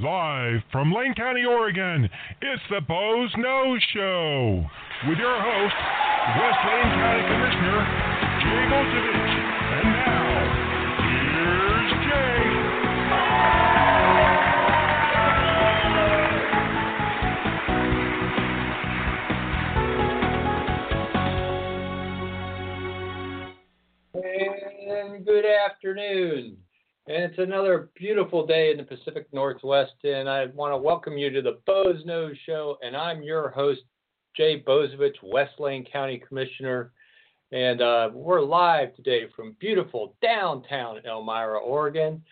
Live from Lane County, Oregon, it's the Boze Noze Show with your host, West Lane County Commissioner Jay Bozievich. And now, here's Jay. And good afternoon. And it's another beautiful day in the Pacific Northwest, and I want to welcome you to the Boze Noze Show. And I'm your host, Jay Bozievich, West Lane County Commissioner. And uh, we're live today from beautiful downtown Elmira, Oregon.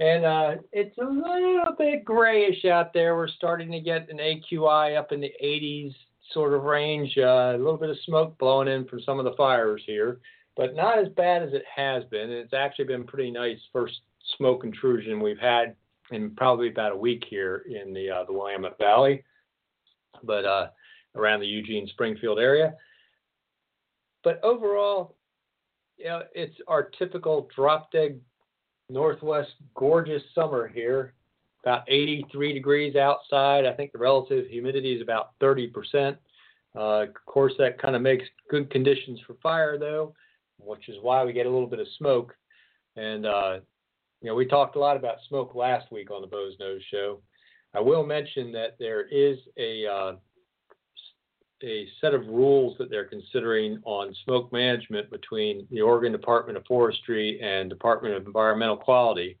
And uh, it's a little bit grayish out there. We're starting to get an AQI up in the 80s sort of range, uh, a little bit of smoke blowing in from some of the fires here, but not as bad as it has been. And it's actually been pretty nice first smoke intrusion we've had in probably about a week here in the uh, the Willamette Valley, but uh, around the Eugene Springfield area. But overall, you know, it's our typical drop dead northwest gorgeous summer here. About 83 degrees outside. I think the relative humidity is about 30%. Uh, of course, that kind of makes good conditions for fire, though, which is why we get a little bit of smoke. And uh, you know, we talked a lot about smoke last week on the Boze Noze Show. I will mention that there is a uh, a set of rules that they're considering on smoke management between the Oregon Department of Forestry and Department of Environmental Quality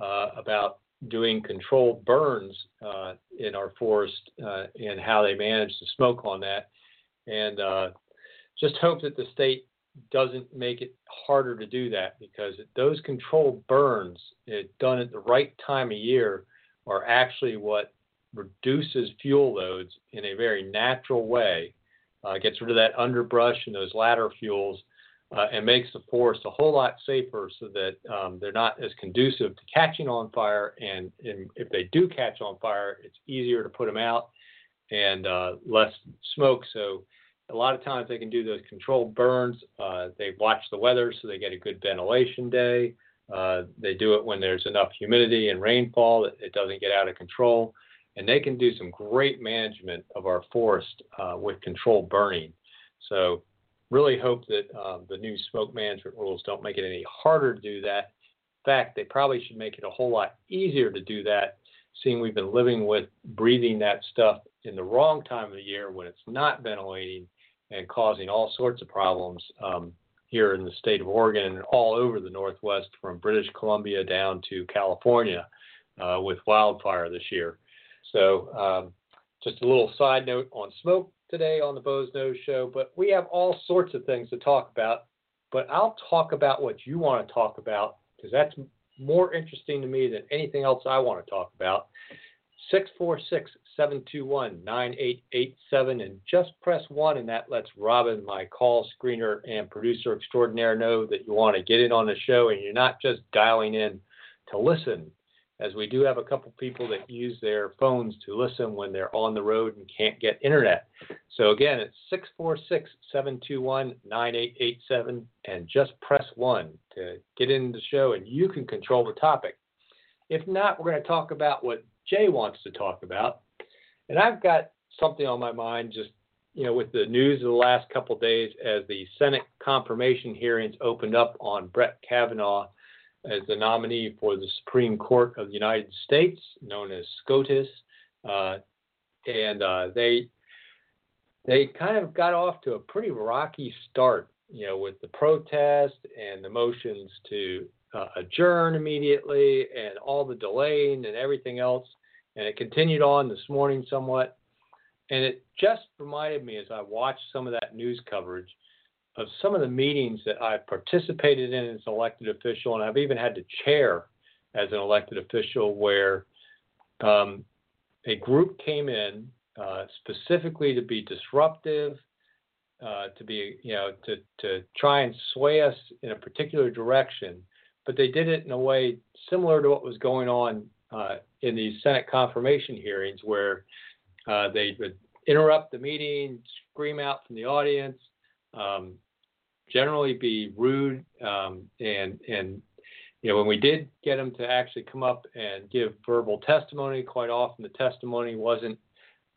uh, about doing controlled burns uh, in our forest uh, and how they manage the smoke on that. And uh, just hope that the state doesn't make it harder to do that because those controlled burns, it, done at the right time of year, are actually what reduces fuel loads in a very natural way, uh, gets rid of that underbrush and those ladder fuels, uh, and makes the forest a whole lot safer so that um, they're not as conducive to catching on fire. And, and, if they do catch on fire, it's easier to put them out and uh, less smoke. So a lot of times they can do those controlled burns. Uh, they watch the weather so they get a good ventilation day. Uh, they do it when there's enough humidity and rainfall that it doesn't get out of control. And they can do some great management of our forest uh, with controlled burning. So, really hope that um, the new smoke management rules don't make it any harder to do that. In fact, they probably should make it a whole lot easier to do that, seeing we've been living with breathing that stuff in the wrong time of the year when it's not ventilating and causing all sorts of problems um, here in the state of Oregon and all over the Northwest, from British Columbia down to California, uh, with wildfire this year. So, um, just a little side note on smoke today on the Boze Noze Show, but we have all sorts of things to talk about. But I'll talk about what you want to talk about because that's more interesting to me than anything else I want to talk about. 646 721 9887 and just press 1 and that lets Robin, my call screener and producer extraordinaire, know that you want to get in on the show and you're not just dialing in to listen, as we do have a couple people that use their phones to listen when they're on the road and can't get internet. So again, it's 646 721 9887 and just press 1 to get in the show and you can control the topic. If not, we're going to talk about what Jay wants to talk about. And I've got something on my mind just, you know, with the news of the last couple days as the Senate confirmation hearings opened up on Brett Kavanaugh. as the nominee for the Supreme Court of the United States, known as SCOTUS, uh, and uh, they they kind of got off to a pretty rocky start, you know, with the protest and the motions to uh, adjourn immediately and all the delaying and everything else. And it continued on this morning somewhat. And it just reminded me as I watched some of that news coverage of some of the meetings that I've participated in as an elected official, and I've even had to chair as an elected official where um, a group came in uh, specifically to be disruptive, uh, to be, you know, to, to try and sway us in a particular direction. But they did it in a way similar to what was going on uh, in these Senate confirmation hearings, where uh, they would interrupt the meeting, scream out from the audience, um, generally be rude, um, and and you know when we did get them to actually come up and give verbal testimony, quite often the testimony wasn't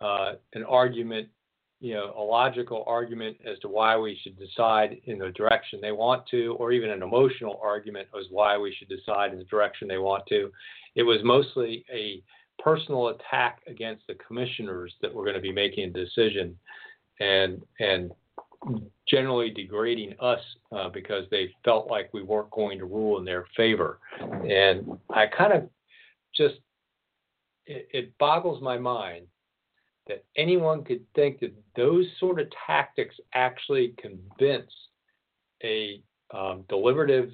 uh, an argument, you know, a logical argument as to why we should decide in the direction they want to, or even an emotional argument as why we should decide in the direction they want to. It was mostly a personal attack against the commissioners that were going to be making a decision, and and generally degrading us uh, because they felt like we weren't going to rule in their favor. And I kind of just it, it boggles my mind that anyone could think that those sort of tactics actually convince a um, deliberative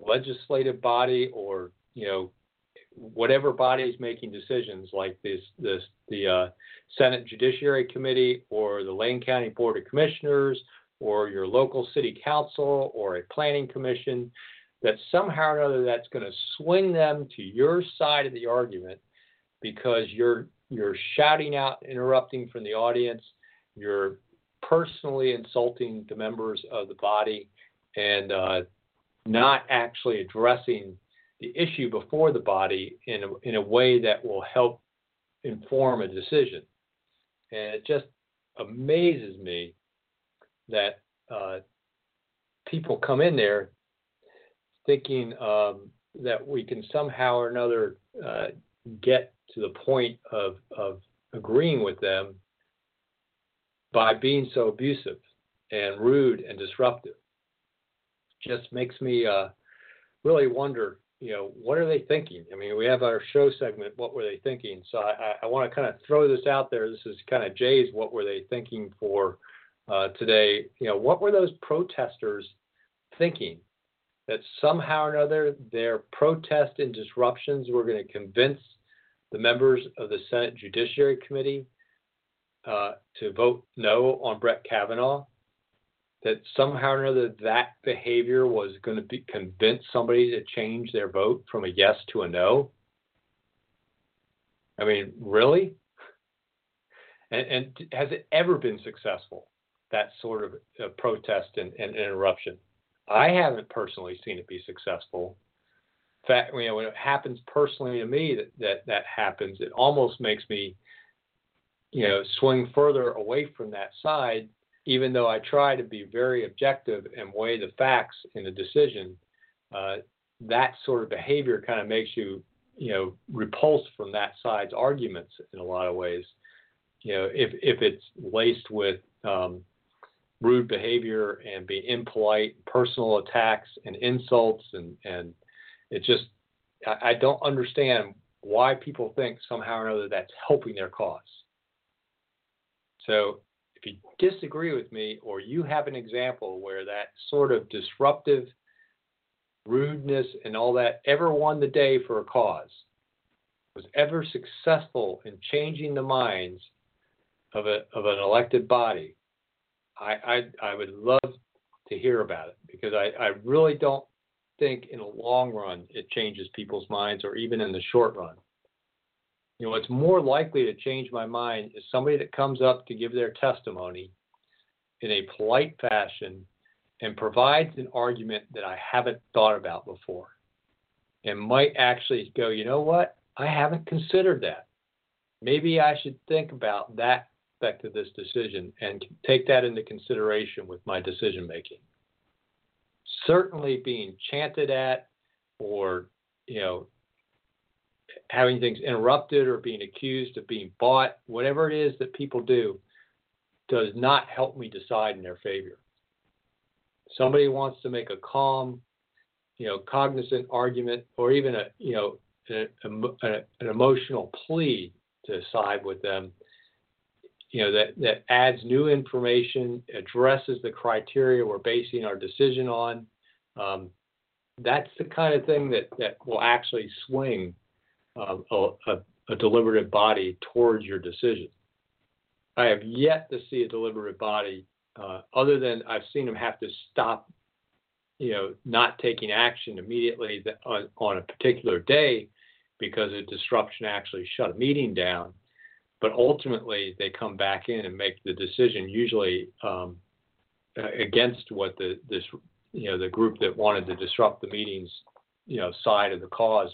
legislative body or you know whatever body is making decisions like this this the uh, Senate Judiciary Committee or the Lane County Board of Commissioners or your local city council or a planning commission that somehow or another that's going to swing them to your side of the argument because you're you're shouting out, interrupting from the audience, you're personally insulting the members of the body, and uh, not actually addressing the issue before the body in a, in a way that will help inform a decision. And it just amazes me that uh, people come in there thinking um, that we can somehow or another uh, get to the point of, of agreeing with them by being so abusive and rude and disruptive. Just makes me uh, really wonder, you know, what are they thinking? I mean, we have our show segment, What Were They Thinking? So I, I want to kind of throw this out there. This is kind of Jay's What Were They Thinking for uh, today. You know, what were those protesters thinking? That somehow or another their protest and disruptions were going to convince the members of the Senate Judiciary Committee uh, to vote no on Brett Kavanaugh, that somehow or another that behavior was going to be convince somebody to change their vote from a yes to a no. I mean, really? And, and has it ever been successful? That sort of uh, protest and, and interruption. I haven't personally seen it be successful fact, you know, when it happens personally to me that, that that happens, it almost makes me, you know, swing further away from that side, even though I try to be very objective and weigh the facts in a decision. Uh, that sort of behavior kind of makes you, you know, repulsed from that side's arguments in a lot of ways. You know, if if it's laced with um, rude behavior and being impolite, personal attacks and insults and and it just, I, I don't understand why people think somehow or another that's helping their cause. So if you disagree with me or you have an example where that sort of disruptive rudeness and all that ever won the day for a cause, was ever successful in changing the minds of a of an elected body, I I, I would love to hear about it because I, I really don't think in the long run it changes people's minds or even in the short run. You know, what's more likely to change my mind is somebody that comes up to give their testimony in a polite fashion and provides an argument that I haven't thought about before and might actually go, you know what? I haven't considered that. Maybe I should think about that aspect of this decision and take that into consideration with my decision making certainly being chanted at or you know having things interrupted or being accused of being bought, whatever it is that people do, does not help me decide in their favor. Somebody wants to make a calm, you know, cognizant argument or even a, you know, an emotional plea to side with them, you know, that, that adds new information, addresses the criteria we're basing our decision on. Um, that's the kind of thing that, that will actually swing um, a, a, a deliberative body towards your decision. I have yet to see a deliberative body, uh, other than I've seen them have to stop, you know, not taking action immediately on, on a particular day because a disruption actually shut a meeting down. But ultimately, they come back in and make the decision, usually um, against what the this you know the group that wanted to disrupt the meetings, you know, side of the cause,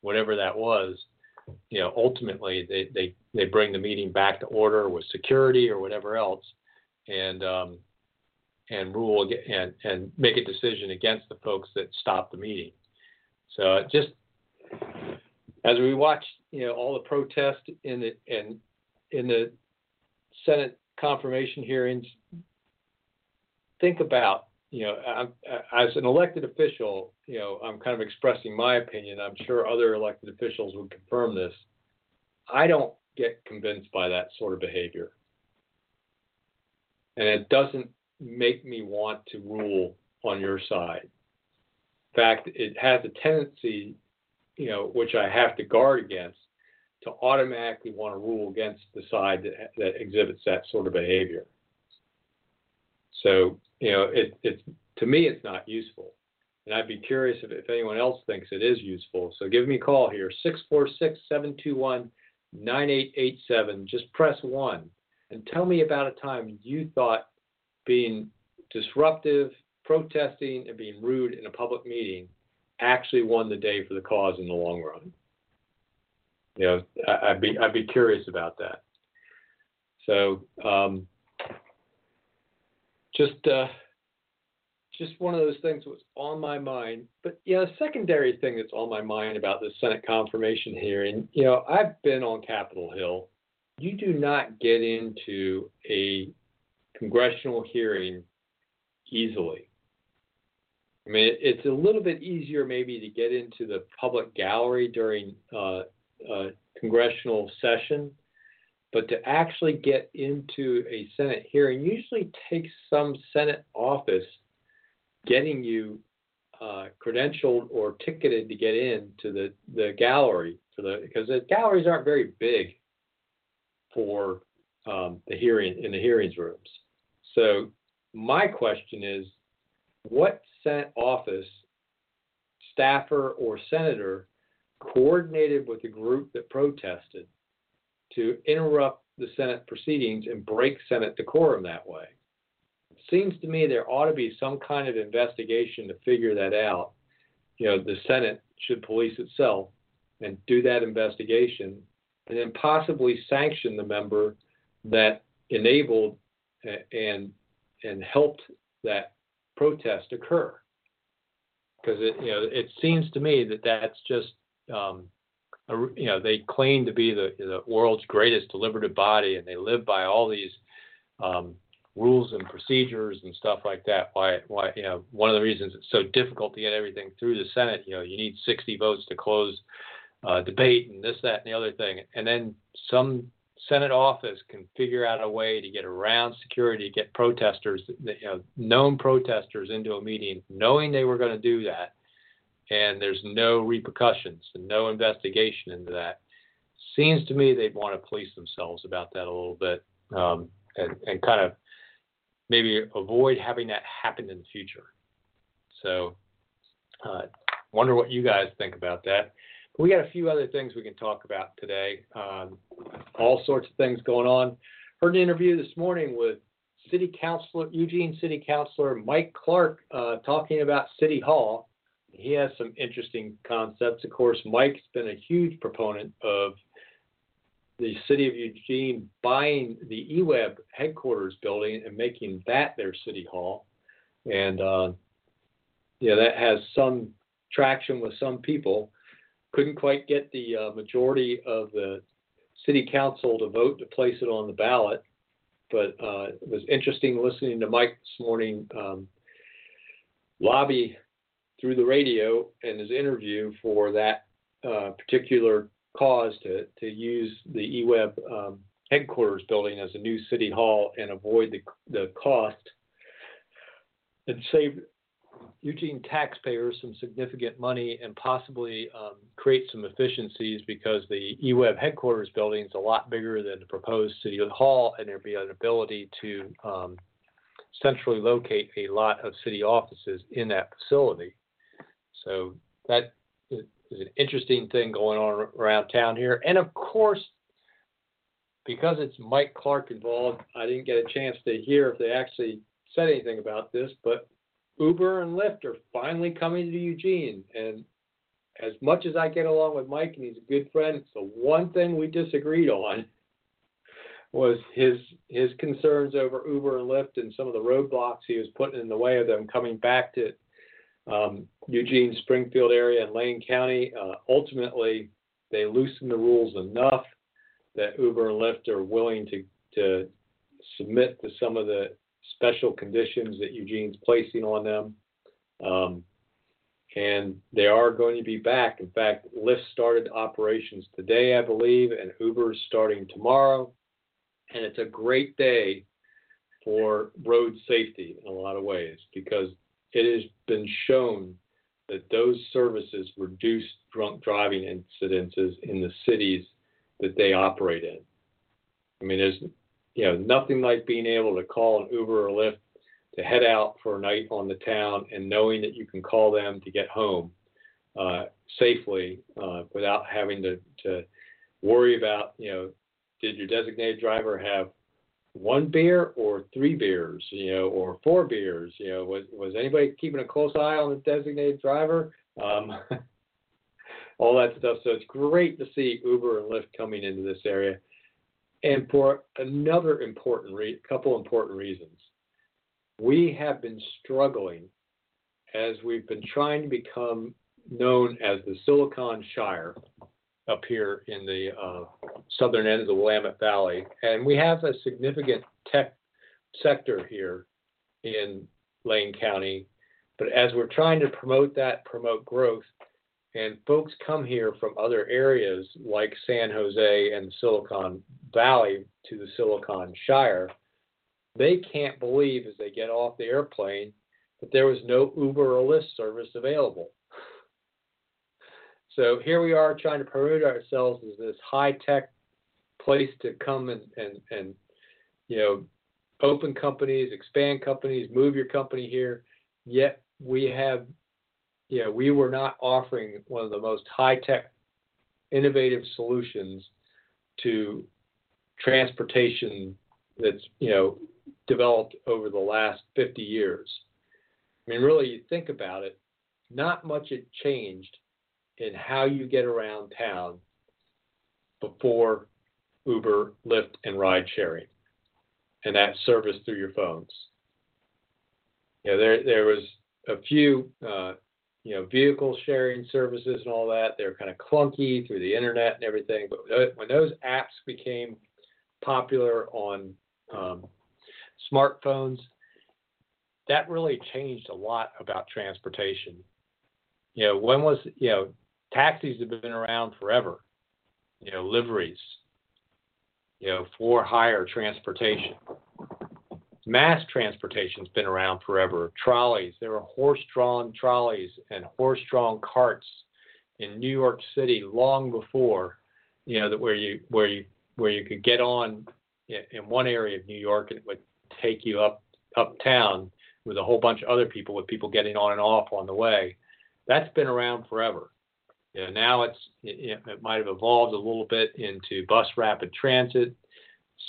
whatever that was. You know, ultimately they they they bring the meeting back to order with security or whatever else, and um, and rule and and make a decision against the folks that stopped the meeting. So just as we watch, you know, all the protests in the and in the Senate confirmation hearings, think about, you know, I'm, as an elected official, you know, I'm kind of expressing my opinion. I'm sure other elected officials would confirm this. I don't get convinced by that sort of behavior, and it doesn't make me want to rule on your side. In fact, it has a tendency you know, which I have to guard against, to automatically want to rule against the side that, that exhibits that sort of behavior. So, you know, it, it's to me, it's not useful. And I'd be curious if, if anyone else thinks it is useful. So give me a call here, 646 721 9887. Just press one and tell me about a time you thought being disruptive, protesting, and being rude in a public meeting actually won the day for the cause in the long run. You know, I, would be I'd be curious about that. So um, just uh, just one of those things was on my mind. But you know, secondary thing that's on my mind about this Senate confirmation hearing, you know, I've been on Capitol Hill. You do not get into a congressional hearing easily. I mean, it's a little bit easier maybe to get into the public gallery during uh, a congressional session, but to actually get into a Senate hearing usually takes some Senate office getting you uh, credentialed or ticketed to get into the, the gallery the because the galleries aren't very big for um, the hearing in the hearings rooms. So my question is, what Senate office, staffer, or senator coordinated with the group that protested to interrupt the Senate proceedings and break Senate decorum that way. It seems to me there ought to be some kind of investigation to figure that out. You know, the Senate should police itself and do that investigation and then possibly sanction the member that enabled and and helped that protest occur. Because it, you know, it seems to me that that's just, um, a, you know, they claim to be the, the world's greatest deliberative body, and they live by all these um, rules and procedures and stuff like that. Why, why, you know, one of the reasons it's so difficult to get everything through the Senate, you know, you need 60 votes to close uh, debate and this, that, and the other thing, and then some Senate office can figure out a way to get around security, get protesters, you know, known protesters into a meeting, knowing they were going to do that, and there's no repercussions and no investigation into that. Seems to me they'd want to police themselves about that a little bit um, and, and kind of maybe avoid having that happen in the future. So, uh, wonder what you guys think about that. We got a few other things we can talk about today. Um, all sorts of things going on. Heard an interview this morning with City Councilor Eugene City Councilor Mike Clark uh, talking about City Hall. He has some interesting concepts. Of course, Mike's been a huge proponent of the city of Eugene buying the EWEB headquarters building and making that their city hall. And uh, yeah, that has some traction with some people. Couldn't quite get the uh, majority of the city council to vote to place it on the ballot. But uh, it was interesting listening to Mike this morning um, lobby through the radio in his interview for that uh, particular cause to, to use the EWEB um, headquarters building as a new city hall and avoid the, the cost and save Eugene taxpayers some significant money and possibly um, create some efficiencies because the EWEB headquarters building is a lot bigger than the proposed city hall, and there'd be an ability to um, centrally locate a lot of city offices in that facility. So that is an interesting thing going on around town here. And of course, because it's Mike Clark involved, I didn't get a chance to hear if they actually said anything about this, but Uber and Lyft are finally coming to Eugene. And as much as I get along with Mike and he's a good friend, the one thing we disagreed on was his his concerns over Uber and Lyft and some of the roadblocks he was putting in the way of them coming back to um, Eugene, Springfield area, and Lane County. Uh, ultimately, they loosened the rules enough that Uber and Lyft are willing to to submit to some of the special conditions that Eugene's placing on them. Um, and they are going to be back. In fact, Lyft started operations today, I believe, and Uber's starting tomorrow. And it's a great day for road safety in a lot of ways because it has been shown that those services reduce drunk driving incidences in the cities that they operate in. I mean, there's you know, nothing like being able to call an Uber or Lyft to head out for a night on the town and knowing that you can call them to get home uh, safely uh, without having to, to worry about, you know, did your designated driver have one beer or three beers, you know, or four beers, you know, was was anybody keeping a close eye on the designated driver? Um, all that stuff. So it's great to see Uber and Lyft coming into this area and for another important re- couple important reasons. We have been struggling as we've been trying to become known as the Silicon Shire up here in the uh, southern end of the Willamette Valley, and we have a significant tech sector here in Lane County. But as we're trying to promote that, promote growth, and folks come here from other areas like San Jose and Silicon Valley to the Silicon Shire. They can't believe as they get off the airplane that there was no Uber or Lyft service available. So here we are trying to promote ourselves as this high tech place to come and, and, and you know open companies, expand companies, move your company here. Yet we have yeah, we were not offering one of the most high tech, innovative solutions to transportation that's you know developed over the last 50 years. I mean, really, you think about it, not much had changed in how you get around town before Uber, Lyft, and ride sharing, and that service through your phones. You know, there there was a few uh, you know, vehicle sharing services and all that. They're kind of clunky through the internet and everything. But when those apps became popular on um, smartphones, that really changed a lot about transportation. You know, when was, you know, taxis have been around forever, you know, liveries, you know, for hire transportation. Mass transportation's been around forever. Trolleys, there were horse-drawn trolleys and horse-drawn carts in New York City long before, you know, that where you where you where you could get on in one area of New York and it would take you up uptown with a whole bunch of other people, with people getting on and off on the way. That's been around forever. You know, now it's it, it might have evolved a little bit into bus rapid transit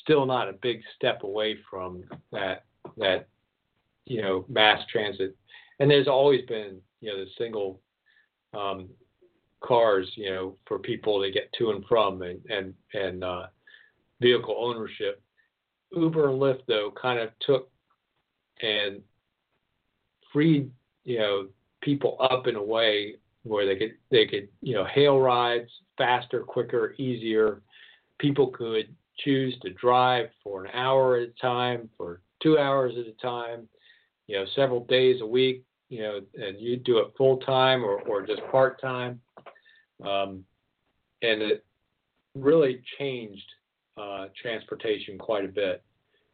still not a big step away from that that you know mass transit. And there's always been you know the single um, cars you know for people to get to and from and and and uh, vehicle ownership. Uber and Lyft though kind of took and freed you know people up in a way where they could they could you know hail rides faster, quicker, easier. People could choose to drive for an hour at a time, for two hours at a time, you know, several days a week, you know, and you do it full time or, or just part time. Um, and it really changed uh, transportation quite a bit.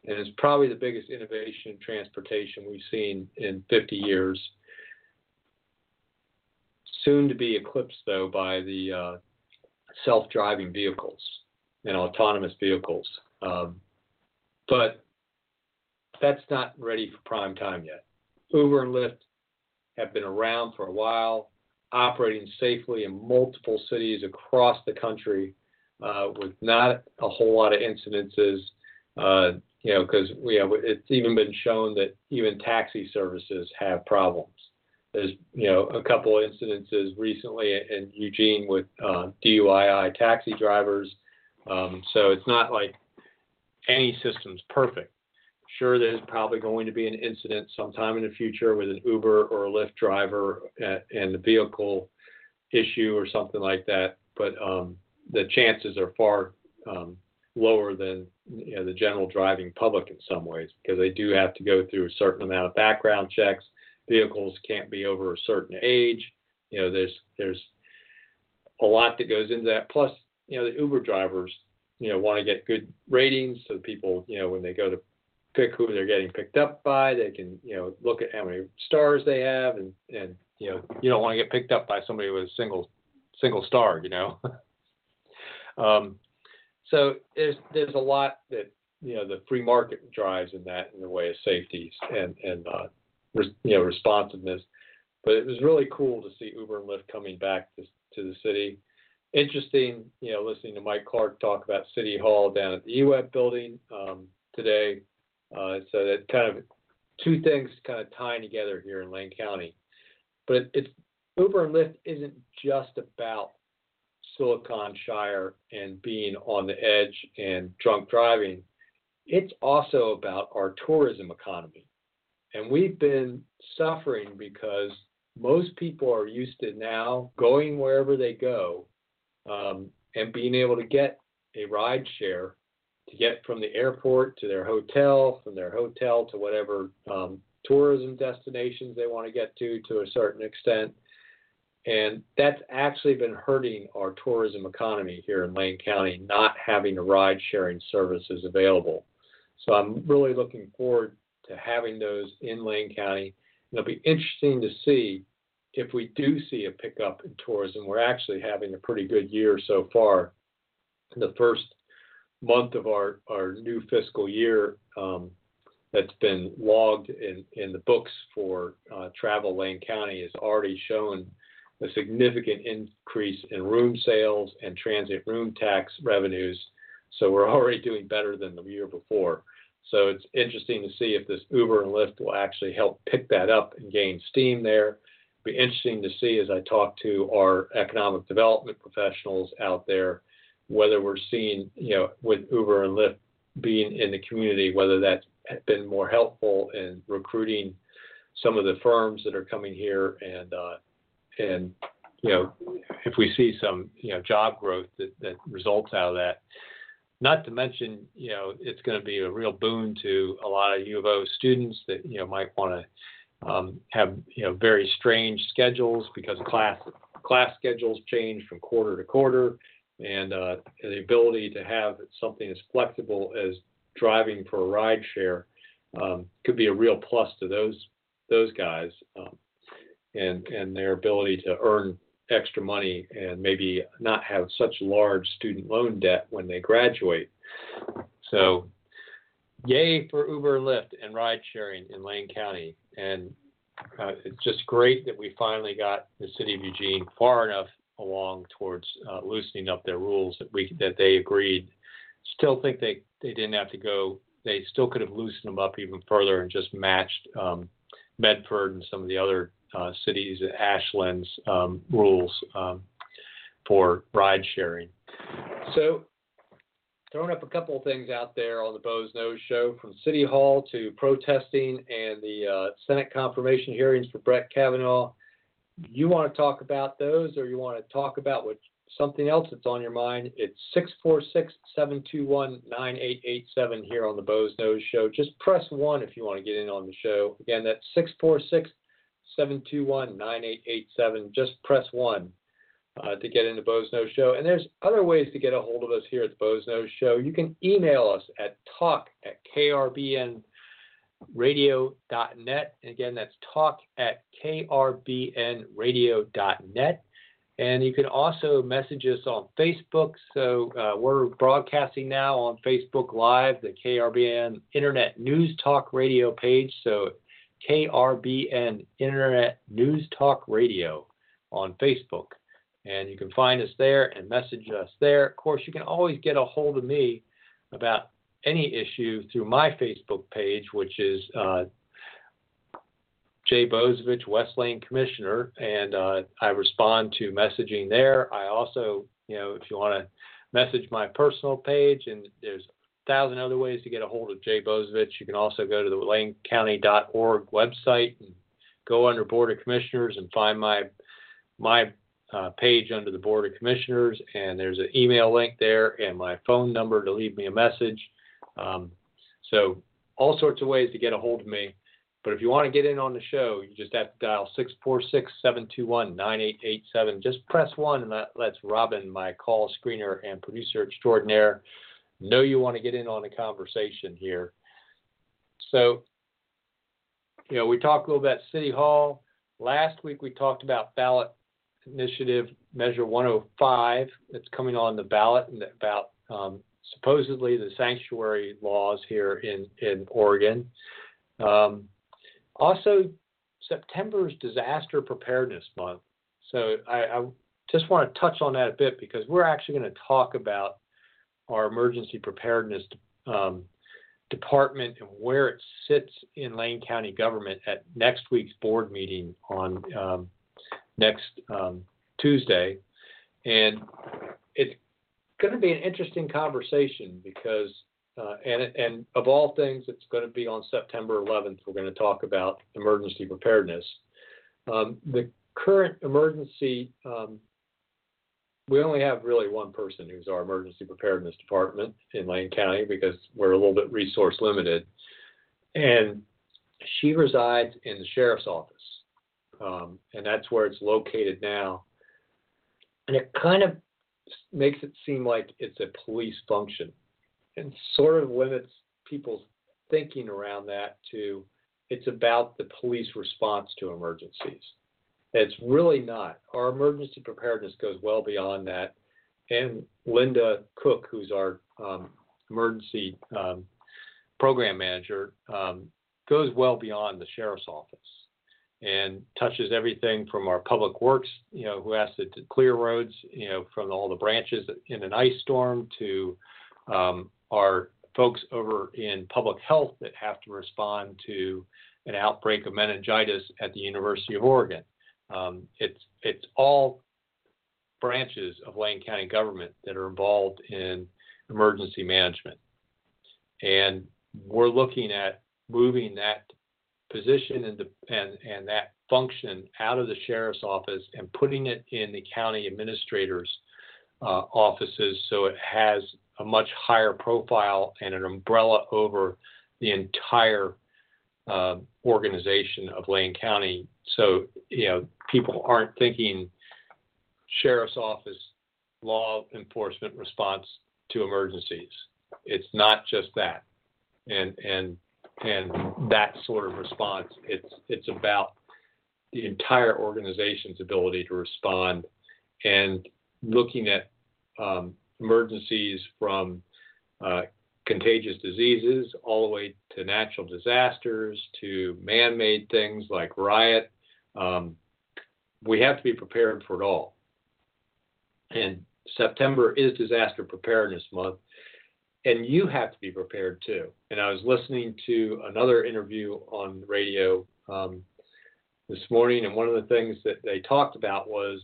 And it's probably the biggest innovation in transportation we've seen in 50 years. Soon to be eclipsed, though, by the uh, self driving vehicles and autonomous vehicles. Um, but that's not ready for prime time yet. Uber and Lyft have been around for a while, operating safely in multiple cities across the country uh, with not a whole lot of incidences. Uh, you know, because you know, it's even been shown that even taxi services have problems. There's you know a couple of incidences recently in Eugene with uh, DUI taxi drivers. Um, so it's not like any system's perfect. Sure, there's probably going to be an incident sometime in the future with an Uber or a Lyft driver and the vehicle issue or something like that. But um, the chances are far um, lower than you know, the general driving public in some ways because they do have to go through a certain amount of background checks. Vehicles can't be over a certain age. You know, there's there's a lot that goes into that. Plus, you know, the Uber drivers, you know, want to get good ratings so people, you know, when they go to pick who they're getting picked up by, they can, you know, look at how many stars they have, and and you know, you don't want to get picked up by somebody with a single single star, you know. um, so there's there's a lot that you know the free market drives in that in the way of safety and and uh, you know responsiveness. But it was really cool to see Uber and Lyft coming back to, to the city. Interesting, you know, listening to Mike Clark talk about City Hall down at the EWEB building um, today. Uh, so that kind of two things kind of tying together here in Lane County. But it's Uber and Lyft isn't just about Silicon Shire and being on the edge and drunk driving, it's also about our tourism economy. And we've been suffering because most people are used to now going wherever they go um, and being able to get a ride share to get from the airport to their hotel, from their hotel to whatever um, tourism destinations they want to get to to a certain extent. And that's actually been hurting our tourism economy here in Lane County, not having the ride sharing services available. So I'm really looking forward to having those in Lane County. It'll be interesting to see if we do see a pickup in tourism. We're actually having a pretty good year so far. In The first month of our, our new fiscal year um, that's been logged in, in the books for uh, Travel Lane County has already shown a significant increase in room sales and transit room tax revenues. So we're already doing better than the year before. So it's interesting to see if this Uber and Lyft will actually help pick that up and gain steam there. Be interesting to see as I talk to our economic development professionals out there whether we're seeing, you know, with Uber and Lyft being in the community, whether that's been more helpful in recruiting some of the firms that are coming here and uh, and you know if we see some you know job growth that, that results out of that. Not to mention you know it's going to be a real boon to a lot of U of O students that you know might want to um, have you know very strange schedules because class class schedules change from quarter to quarter and uh, the ability to have something as flexible as driving for a ride share um, could be a real plus to those those guys. Um, and and their ability to earn extra money and maybe not have such large student loan debt when they graduate. So, yay for Uber and Lyft and ride sharing in Lane County. And uh, it's just great that we finally got the city of Eugene far enough along towards uh, loosening up their rules that we that they agreed. Still think they they didn't have to go. They still could have loosened them up even further and just matched um, Medford and some of the other uh, cities Ashland's um, rules um, for ride sharing. So, throwing up a couple of things out there on the Boze Noze show from City Hall to protesting and the uh, Senate confirmation hearings for Brett Kavanaugh. you want to talk about those or you want to talk about what something else that's on your mind, it's 646-721-9887 here on the Boze Noze Show. Just press 1 if you want to get in on the show. Again, that's 646-721-9887. Just press 1 uh, to get into Boze Noze Show. And there's other ways to get a hold of us here at the Boze Noze Show. You can email us at talk at krbnradio.net. And again, that's talk at krbnradio.net. And you can also message us on Facebook. So uh, we're broadcasting now on Facebook Live, the KRBN Internet News Talk Radio page. So KRBN Internet News Talk Radio on Facebook. And you can find us there and message us there. Of course, you can always get a hold of me about any issue through my Facebook page, which is uh, Jay Bozievich, West Lane Commissioner, and uh, I respond to messaging there. I also, you know, if you want to message my personal page, and there's a thousand other ways to get a hold of Jay Bozievich. You can also go to the lanecounty.org website and go under Board of Commissioners and find my my uh, page under the Board of Commissioners, and there's an email link there and my phone number to leave me a message. Um, so all sorts of ways to get a hold of me. But if you want to get in on the show, you just have to dial 646-721-9887. Just press 1 and that lets Robin, my call screener and producer extraordinaire, know you want to get in on the conversation here. So, you know, we talked a little about City Hall. Last week we talked about ballot initiative measure 105 that's coming on the ballot and about um, supposedly the sanctuary laws here in, in Oregon. Um, also, September is Disaster Preparedness Month. So I, I just want to touch on that a bit because we're actually going to talk about our emergency preparedness um, department and where it sits in Lane County government at next week's board meeting on um, next um, Tuesday. And it's going to be an interesting conversation because uh, and, and of all things, it's going to be on September 11th. We're going to talk about emergency preparedness. Um, the current emergency, um, we only have really one person who's our emergency preparedness department in Lane County because we're a little bit resource limited. And she resides in the sheriff's office. Um, and that's where it's located now. And it kind of makes it seem like it's a police function and sort of limits people's thinking around that to it's about the police response to emergencies. It's really not. Our emergency preparedness goes well beyond that. And Linda Cook, who's our um, emergency um, program manager, um, goes well beyond the sheriff's office and touches everything from our public works, you know, who has to clear roads, you know, from all the branches in an ice storm to um, are folks over in public health that have to respond to an outbreak of meningitis at the University of Oregon. Um, it's it's all branches of Lane County government that are involved in emergency management, and we're looking at moving that position and, and and that function out of the sheriff's office and putting it in the county administrators' uh, offices so it has a much higher profile and an umbrella over the entire uh, organization of Lane County. So, you know, people aren't thinking sheriff's office law enforcement response to emergencies. It's not just that. And and and that sort of response. It's it's about the entire organization's ability to respond and looking at um, emergencies from uh, contagious diseases all the way to natural disasters to man made things like riot. Um, we have to be prepared for it all. And September is Disaster Preparedness Month, and you have to be prepared too. And I was listening to another interview on radio um, this morning, and one of the things that they talked about was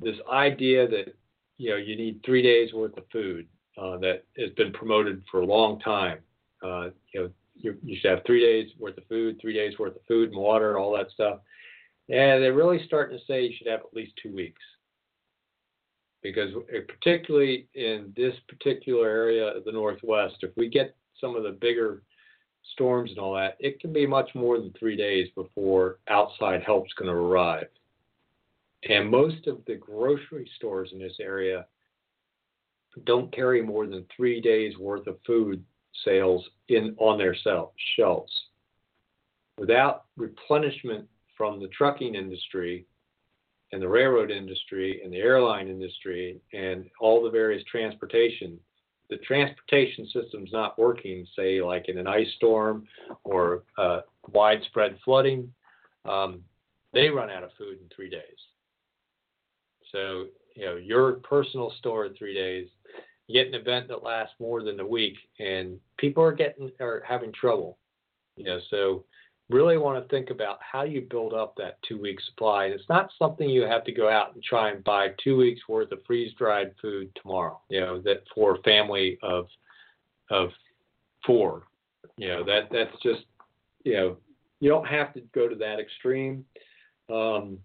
this idea that you know, you need three days worth of food uh, that has been promoted for a long time. Uh, you know, you, you, should have three days worth of food, three days worth of food and water, and all that stuff. And they're really starting to say you should have at least two weeks. Because uh, particularly in this particular area of the Northwest, if we get some of the bigger storms and all that, it can be much more than three days before outside help's going to arrive. And most of the grocery stores in this area don't carry more than three days worth of food sales in on their shelves. Without replenishment from the trucking industry and the railroad industry and the airline industry and all the various transportation, the transportation system's not working, say, like in an ice storm or uh, widespread flooding, um, they run out of food in three days. So, you know, your personal store in three days, you get an event that lasts more than a week, and people are getting are having trouble. You know, so really want to think about how you build up that two week supply. And it's not something you have to go out and try and buy two weeks worth of freeze dried food tomorrow, you know, that for a family of of four. You know, that that's just you know, you don't have to go to that extreme. Um,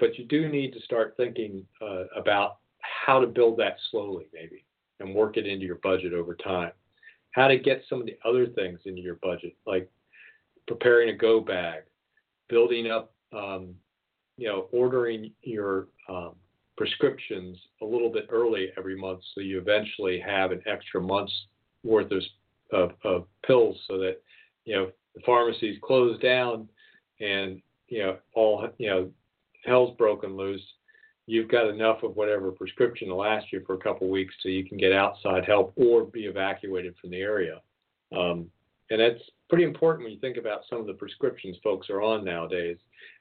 but you do need to start thinking uh, about how to build that slowly, maybe, and work it into your budget over time. How to get some of the other things into your budget, like preparing a go bag, building up, um, you know, ordering your um, prescriptions a little bit early every month so you eventually have an extra month's worth of, of, of pills so that, you know, the pharmacies close down and, you know, all, you know, hell's broken loose. You've got enough of whatever prescription to last you for a couple weeks so you can get outside help or be evacuated from the area. Um, and that's pretty important when you think about some of the prescriptions folks are on nowadays,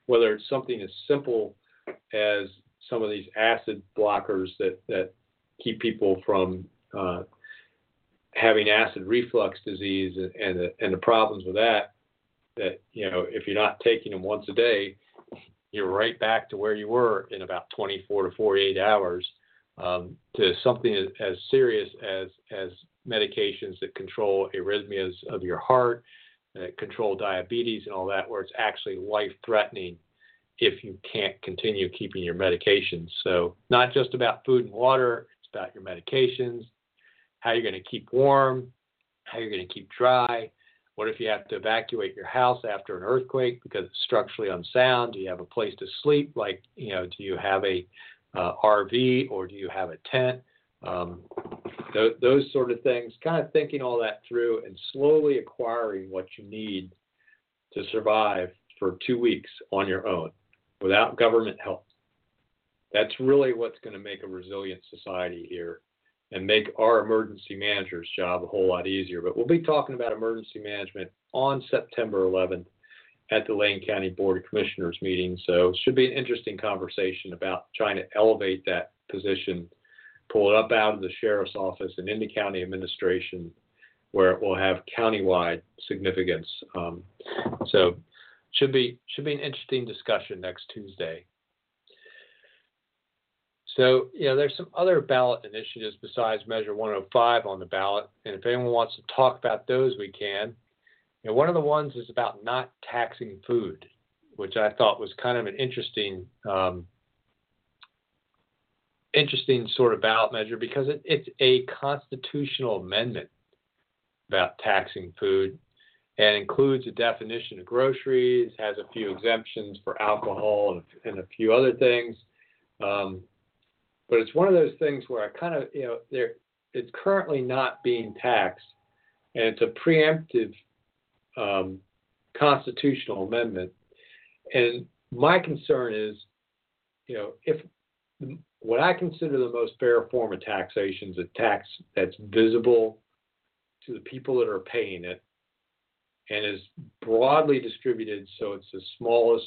whether it's something as simple as some of these acid blockers that, that keep people from uh, having acid reflux disease and, and the, and the problems with that, that, you know, if you're not taking them once a day, you're right back to where you were in about 24 to 48 hours um, to something as, as serious as, as medications that control arrhythmias of your heart, control diabetes and all that, where it's actually life threatening if you can't continue keeping your medications. So, not just about food and water, it's about your medications, how you're going to keep warm, how you're going to keep dry, what if you have to evacuate your house after an earthquake because it's structurally unsound? Do you have a place to sleep? Like, you know, do you have a uh, RV or do you have a tent? Um, th- those sort of things. Kind of thinking all that through and slowly acquiring what you need to survive for two weeks on your own without government help. That's really what's going to make a resilient society here and make our emergency manager's job a whole lot easier. But we'll be talking about emergency management on September 11th at the Lane County Board of Commissioners meeting. So it should be an interesting conversation about trying to elevate that position, pull it up out of the sheriff's office and into county administration where it will have countywide significance. Um, so should be should be an interesting discussion next Tuesday. So, you know, there's some other ballot initiatives besides Measure 105 on the ballot, and if anyone wants to talk about those, we can. You know, one of the ones is about not taxing food, which I thought was kind of an interesting, um, interesting sort of ballot measure because it, it's a constitutional amendment about taxing food and includes a definition of groceries, has a few exemptions for alcohol and, and a few other things. Um, but it's one of those things where I kind of, you know, there it's currently not being taxed, and it's a preemptive um, constitutional amendment. And my concern is, you know, if what I consider the most fair form of taxation is a tax that's visible to the people that are paying it and is broadly distributed so it's the smallest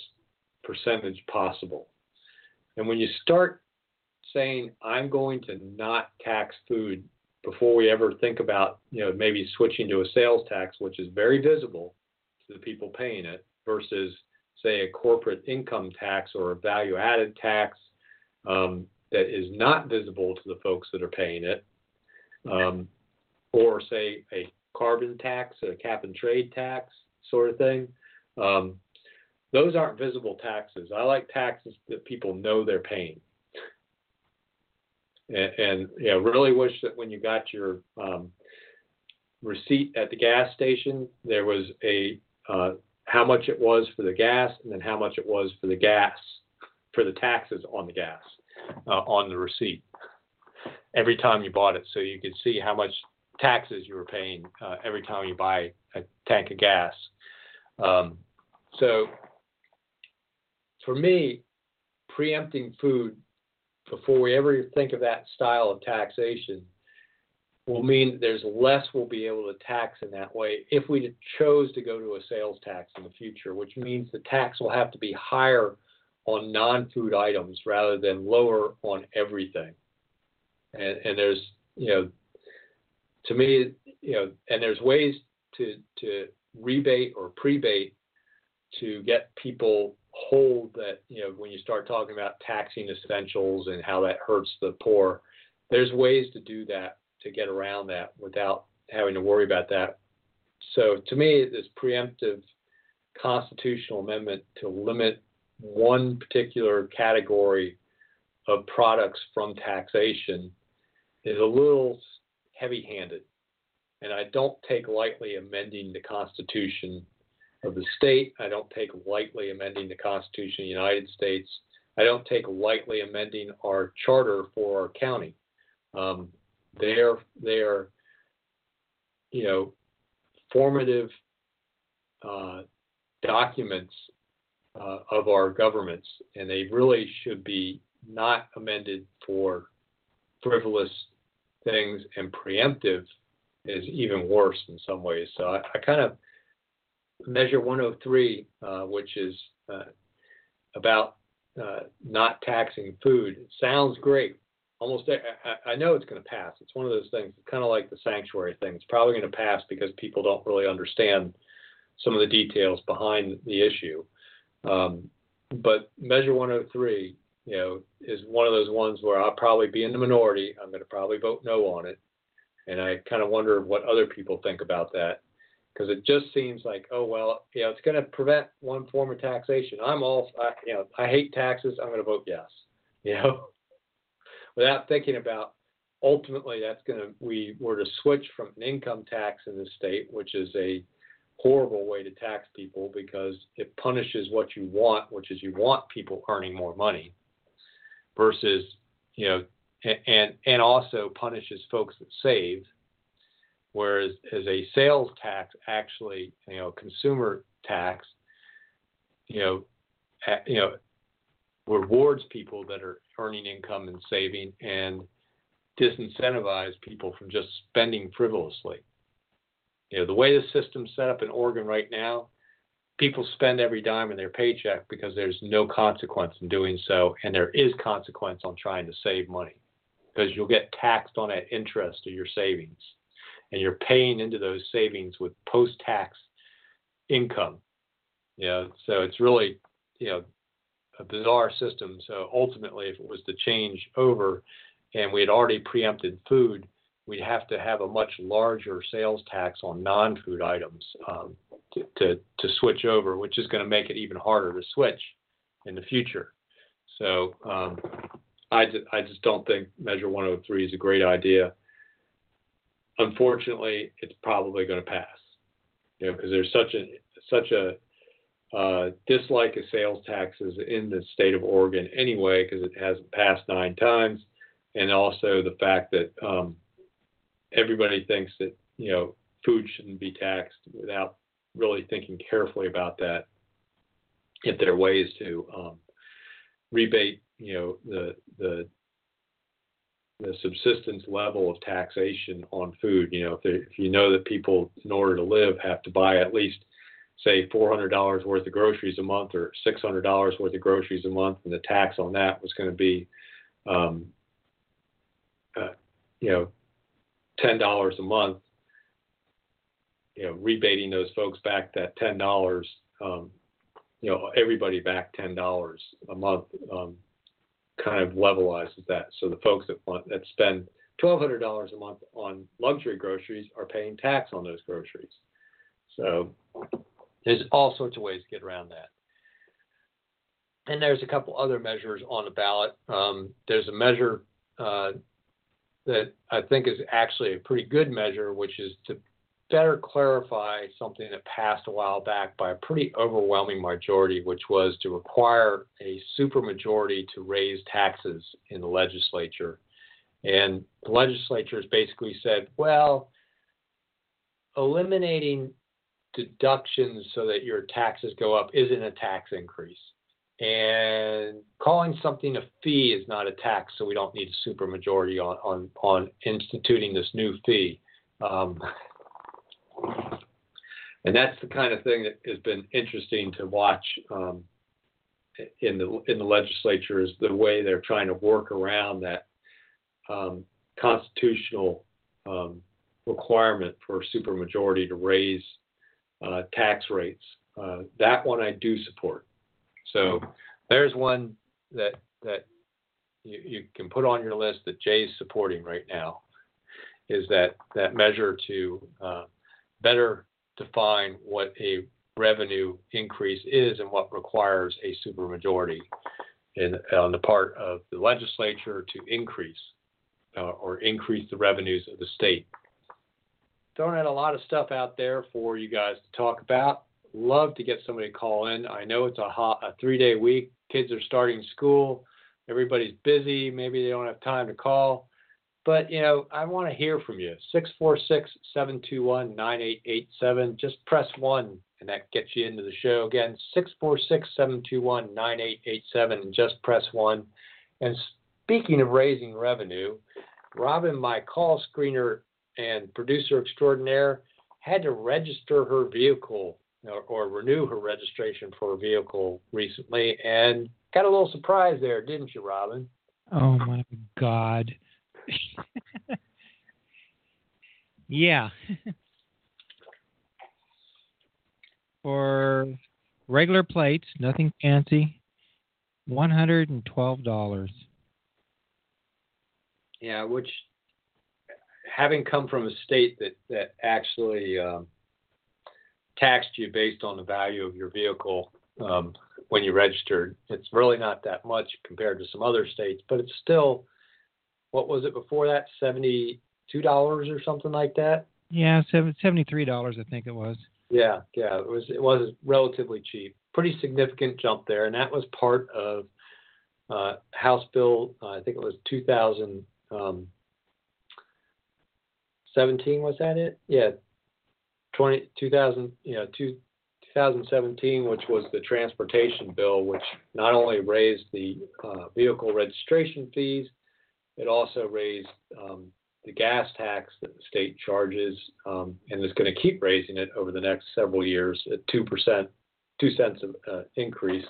percentage possible. And when you start saying I'm going to not tax food before we ever think about, you know, maybe switching to a sales tax, which is very visible to the people paying it, versus say a corporate income tax or a value added tax um, that is not visible to the folks that are paying it, um, or say a carbon tax, a cap and trade tax sort of thing. Um, those aren't visible taxes. I like taxes that people know they're paying. And, and yeah, really wish that when you got your um, receipt at the gas station, there was a uh, how much it was for the gas, and then how much it was for the gas for the taxes on the gas uh, on the receipt every time you bought it, so you could see how much taxes you were paying uh, every time you buy a tank of gas. Um, so for me, preempting food before we ever think of that style of taxation will mean there's less we'll be able to tax in that way if we chose to go to a sales tax in the future, which means the tax will have to be higher on non-food items rather than lower on everything. And, and there's, you know, to me, you know, and there's ways to to rebate or prebate to get people hold that, you know, when you start talking about taxing essentials and how that hurts the poor, there's ways to do that to get around that without having to worry about that. So to me, this preemptive constitutional amendment to limit one particular category of products from taxation is a little heavy handed. And I don't take lightly amending the Constitution of the state. I don't take lightly amending the Constitution of the United States. I don't take lightly amending our charter for our county. Um, they're they're you know formative uh, documents uh, of our governments, and they really should be not amended for frivolous things, and preemptive is even worse in some ways. So I, I kind of measure 103, uh, which is uh, about uh, not taxing food. It sounds great. Almost, I, I know it's going to pass. It's one of those things. It's kind of like the sanctuary thing. It's probably going to pass because people don't really understand some of the details behind the issue. Um, but Measure 103, you know, is one of those ones where I'll probably be in the minority. I'm going to probably vote no on it. And I kind of wonder what other people think about that because it just seems like, oh well, you know, it's going to prevent one form of taxation. I'm all, I, you know, I hate taxes. I'm going to vote yes. You know, without thinking about ultimately that's going to we were to switch from an income tax in the state, which is a horrible way to tax people because it punishes what you want, which is you want people earning more money, versus you know, and and also punishes folks that save. Whereas as a sales tax actually you know consumer tax you know you know rewards people that are earning income and saving and disincentivize people from just spending frivolously you know the way the system's set up in Oregon right now people spend every dime in their paycheck because there's no consequence in doing so and there is consequence on trying to save money because you'll get taxed on that interest of your savings and you're paying into those savings with post-tax income. You know, so it's really, you know, a bizarre system. So ultimately, if it was to change over, and we had already preempted food, we'd have to have a much larger sales tax on non-food items um, to, to, to switch over, which is going to make it even harder to switch in the future. So um, I, I just don't think Measure 103 is a great idea unfortunately, it's probably going to pass. You know, because there's such a such a uh, dislike of sales taxes in the state of Oregon anyway, because it hasn't passed nine times, and also the fact that um, everybody thinks that you know food shouldn't be taxed without really thinking carefully about that. If there are ways to um, rebate, you know, the the the subsistence level of taxation on food. You know, if, if you know that people, in order to live, have to buy at least, say, $400 worth of groceries a month or $600 worth of groceries a month, and the tax on that was going to be, um, uh, you know, $10 a month, you know, rebating those folks back that $10, um, you know, everybody back $10 a month. Um, kind of levelizes that. So the folks that want that spend twelve hundred dollars a month on luxury groceries are paying tax on those groceries. So there's all sorts of ways to get around that. and there's a couple other measures on the ballot. Um, there's a measure uh, that I think is actually a pretty good measure, which is to better clarify something that passed a while back by a pretty overwhelming majority, which was to require a supermajority to raise taxes in the legislature. And the legislature has basically said, well, eliminating deductions so that your taxes go up isn't a tax increase. And calling something a fee is not a tax, so we don't need a supermajority on, on, on instituting this new fee. Um, and that's the kind of thing that has been interesting to watch um, in the in the legislature is the way they're trying to work around that um, constitutional um, requirement for a supermajority to raise uh, tax rates. Uh, that one I do support. So there's one that that you, you can put on your list that Jay's supporting right now. Is that that measure to uh, better define what a revenue increase is and what requires a supermajority in, on the part of the legislature to increase uh, or increase the revenues of the state. Throwing out a lot of stuff out there for you guys to talk about. Love to get somebody to call in. I know it's a, hot, a three day week. Kids are starting school. Everybody's busy. Maybe they don't have time to call. But you know, I want to hear from you. 646-721-9887. Just press one and that gets you into the show. Again, 646-721-9887 and just press one. And speaking of raising revenue, Robin, my call screener and producer extraordinaire, had to register her vehicle or, renew her registration for a vehicle recently and got a little surprise there, didn't you, Robin? Oh my God. yeah. For regular plates, nothing fancy, one hundred and twelve dollars. Yeah, which having come from a state that that actually um, taxed you based on the value of your vehicle um, when you registered, it's really not that much compared to some other states, but it's still what was it before that? Seventy two dollars or something like that. Yeah, seventy three dollars, I think it was. Yeah, yeah, it was it was relatively cheap. Pretty significant jump there, and that was part of uh, House Bill. Uh, I think it was 2017. Um, was that it? Yeah, 20, 2000, you know, two, 2017, which was the transportation bill, which not only raised the uh, vehicle registration fees, it also raised um, the gas tax that the state charges um, and is going to keep raising it over the next several years at 2%, 2 cents of uh, increase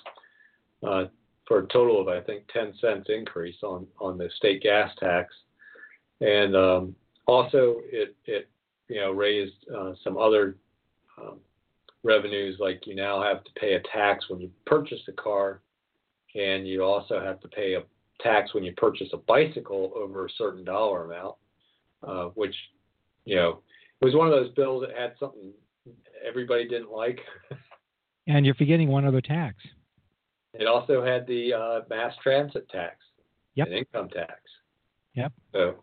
uh, for a total of, I think, 10 cents increase on, on the state gas tax. And um, also, it, it you know raised uh, some other um, revenues, like you now have to pay a tax when you purchase a car, and you also have to pay a tax when you purchase a bicycle over a certain dollar amount, uh, which, you know, was one of those bills that had something everybody didn't like. and you're forgetting one other tax. It also had the uh, mass transit tax yep. and income tax. Yep. So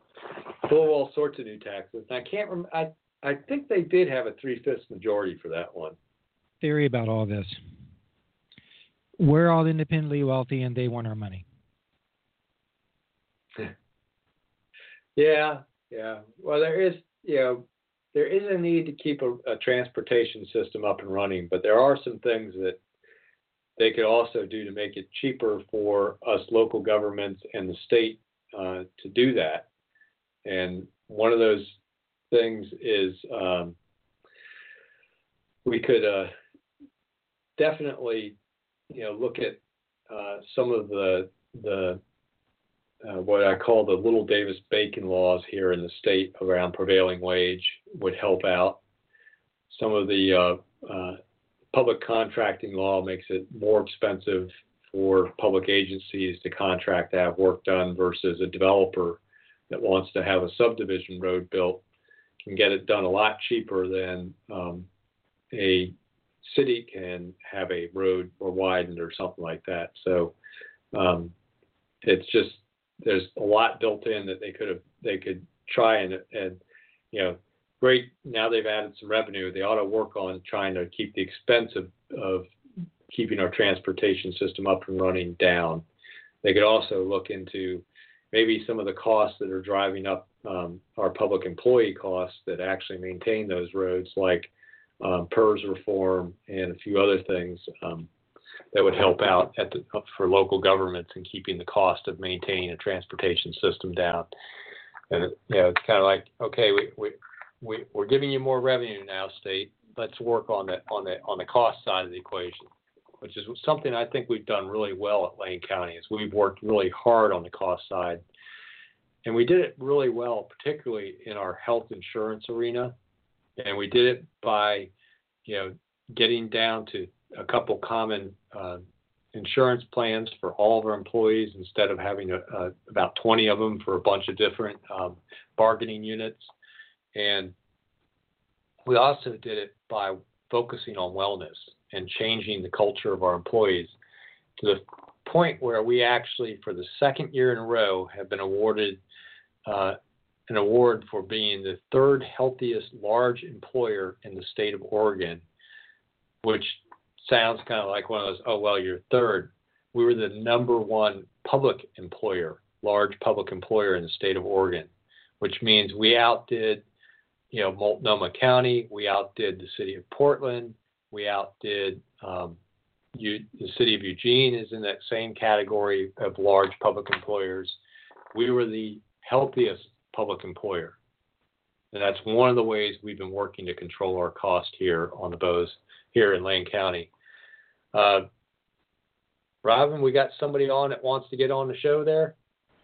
full of all sorts of new taxes. And I can't remember. I I think they did have a three fifths majority for that one. Theory about all this. We're all independently wealthy, and they want our money. Yeah, yeah. Well, there is, you know, there is a need to keep a, a, transportation system up and running, but there are some things that they could also do to make it cheaper for us local governments and the state uh, to do that. And one of those things is um, we could uh, definitely, you know, look at uh, some of the the uh, what I call the little Davis Bacon laws here in the state around prevailing wage would help out. Some of the uh, uh, public contracting law makes it more expensive for public agencies to contract to have work done versus a developer that wants to have a subdivision road built can get it done a lot cheaper than um, a city can have a road or widened or something like that. So um, it's just there's a lot built in that they could have they could try and and you know great now they've added some revenue they ought to work on trying to keep the expense of, of keeping our transportation system up and running down they could also look into maybe some of the costs that are driving up um, our public employee costs that actually maintain those roads like um, PERS reform and a few other things um, that would help out the, for local governments in keeping the cost of maintaining a transportation system down. And you know, it's kind of like, okay, we, we, we we're giving you more revenue now, state. Let's work on the on the on the cost side of the equation, which is something I think we've done really well at Lane County. Is we've worked really hard on the cost side, and we did it really well, particularly in our health insurance arena, and we did it by, you know, getting down to a couple common uh, insurance plans for all of our employees instead of having a, a, about 20 of them for a bunch of different um, bargaining units. And we also did it by focusing on wellness and changing the culture of our employees to the point where we actually, for the second year in a row, have been awarded uh, an award for being the third healthiest large employer in the state of Oregon, which sounds kind of like one of those, oh, well, you're third. We were the number one public employer, large public employer in the state of Oregon, which means we outdid, you know, Multnomah County, we outdid the city of Portland, we outdid um, you, the city of Eugene is in that same category of large public employers. We were the healthiest public employer. And that's one of the ways we've been working to control our cost here on the Bose here in Lane County. Uh, Robin, we got somebody on that wants to get on the show there.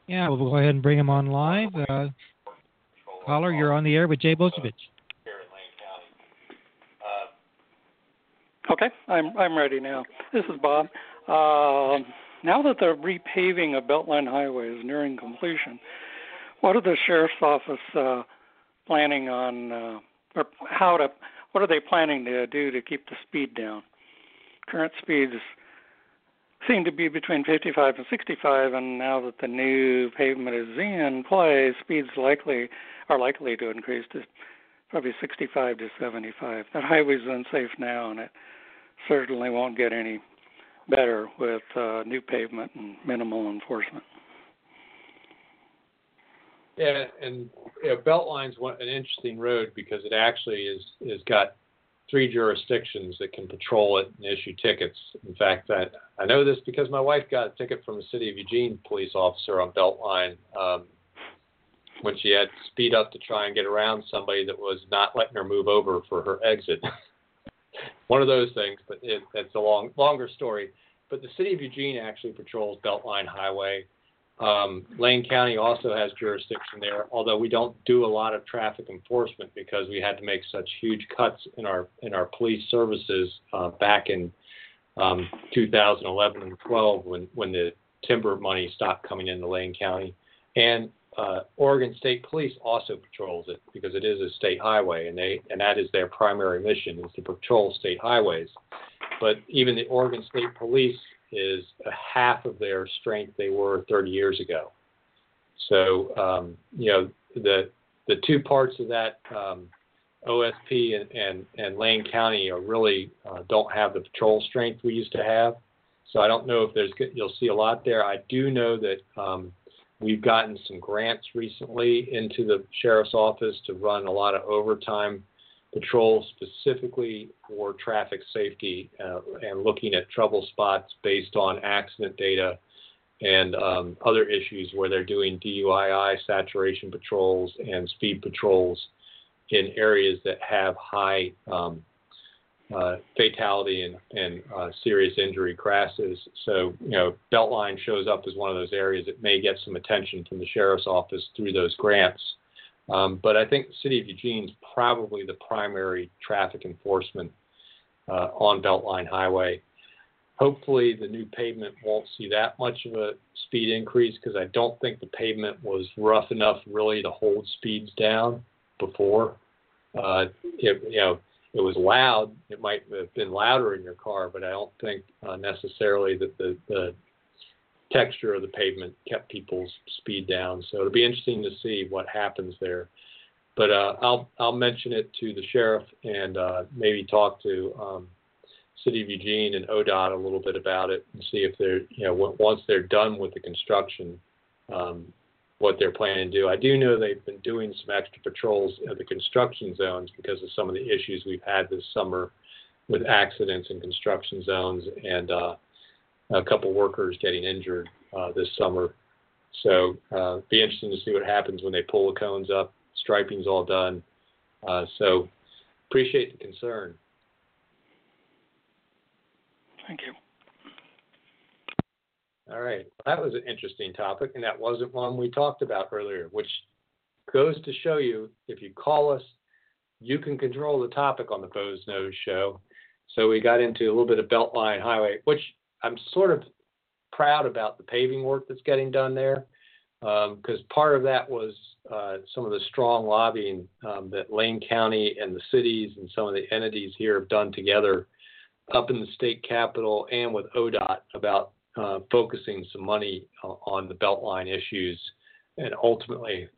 Yeah, we'll go ahead and bring him on live. Uh, caller, you're on the air with Jay Bozievich. Okay, I'm I'm ready now. This is Bob. Uh, now that the repaving of Beltline Highway is nearing completion, what are the sheriff's office uh, planning on, uh, or how to, what are they planning to do to keep the speed down? current speeds seem to be between 55 and 65, and now that the new pavement is in play, speeds likely are likely to increase to probably 65 to 75. That highway's unsafe now, and it certainly won't get any better with uh, new pavement and minimal enforcement. Yeah, and you know, Beltline's an interesting road because it actually is is got three jurisdictions that can patrol it and issue tickets. In fact, I, I know this because my wife got a ticket from a city of Eugene police officer on Beltline um, when she had to speed up to try and get around somebody that was not letting her move over for her exit. One of those things, but it, it's a long, longer story. But the city of Eugene actually patrols Beltline Highway. Um, Lane County also has jurisdiction there, although we don't do a lot of traffic enforcement because we had to make such huge cuts in our in our police services uh, back in um, 2011 and 12 when when the timber money stopped coming into Lane County, and uh, Oregon State Police also patrols it because it is a state highway, and they and that is their primary mission is to patrol state highways. But even the Oregon State Police is a half of their strength they were 30 years ago. So um, you know the the two parts of that um, OSP and, and, and Lane County are really uh, don't have the patrol strength we used to have. So I don't know if there's you'll see a lot there. I do know that um, we've gotten some grants recently into the sheriff's office to run a lot of overtime patrols specifically for traffic safety uh, and looking at trouble spots based on accident data and um, other issues where they're doing DUII saturation patrols and speed patrols in areas that have high um, uh, fatality and, and uh, serious injury crashes. So, you know, Beltline shows up as one of those areas that may get some attention from the sheriff's office through those grants. Um, but I think the city of Eugene is probably the primary traffic enforcement uh, on Beltline Highway. Hopefully, the new pavement won't see that much of a speed increase because I don't think the pavement was rough enough really to hold speeds down before. Uh, it, you know, it was loud, it might have been louder in your car, but I don't think uh, necessarily that the, the texture of the pavement kept people's speed down. So it'll be interesting to see what happens there. But uh, I'll I'll mention it to the sheriff and uh, maybe talk to um, City of Eugene and ODOT a little bit about it and see if they're you know once they're done with the construction, um, what they're planning to do. I do know they've been doing some extra patrols at the construction zones because of some of the issues we've had this summer with accidents in construction zones and uh, a couple workers getting injured uh, this summer. So uh, be interesting to see what happens when they pull the cones up striping's all done. Uh, so appreciate the concern. Thank you. All right. That was an interesting topic, and that wasn't one we talked about earlier, which goes to show you if you call us, you can control the topic on the Boze Noze show. So we got into a little bit of Beltline Highway, which I'm sort of proud about the paving work that's getting done there because um, part of that was uh, some of the strong lobbying um, that Lane County and the cities and some of the entities here have done together up in the state capitol and with ODOT about uh, focusing some money on the Beltline issues. And ultimately,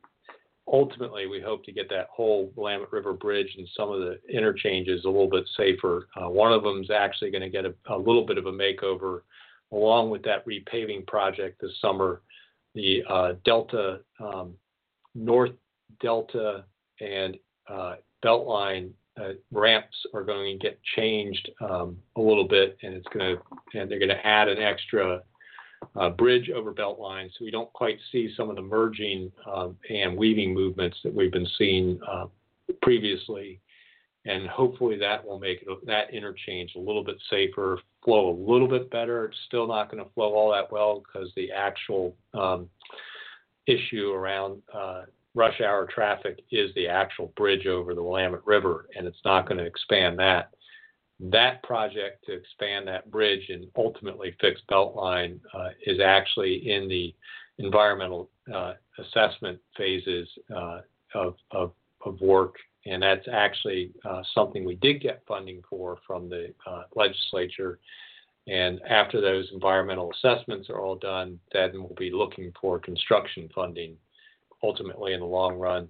ultimately, we hope to get that whole Willamette River Bridge and some of the interchanges a little bit safer. Uh, one of them is actually going to get a, a little bit of a makeover along with that repaving project this summer the uh, Delta, um, North Delta, and uh, Beltline uh, ramps are going to get changed um, a little bit, and it's going to, and they're going to add an extra uh, bridge over Beltline, so we don't quite see some of the merging um, and weaving movements that we've been seeing uh, previously and hopefully that will make it, that interchange a little bit safer, flow a little bit better. It's still not going to flow all that well because the actual um, issue around uh, rush hour traffic is the actual bridge over the Willamette River, and it's not going to expand that. That project to expand that bridge and ultimately fix Beltline uh, is actually in the environmental uh, assessment phases uh, of, of, of work and that's actually uh, something we did get funding for from the uh, legislature. And after those environmental assessments are all done, then we'll be looking for construction funding ultimately in the long run.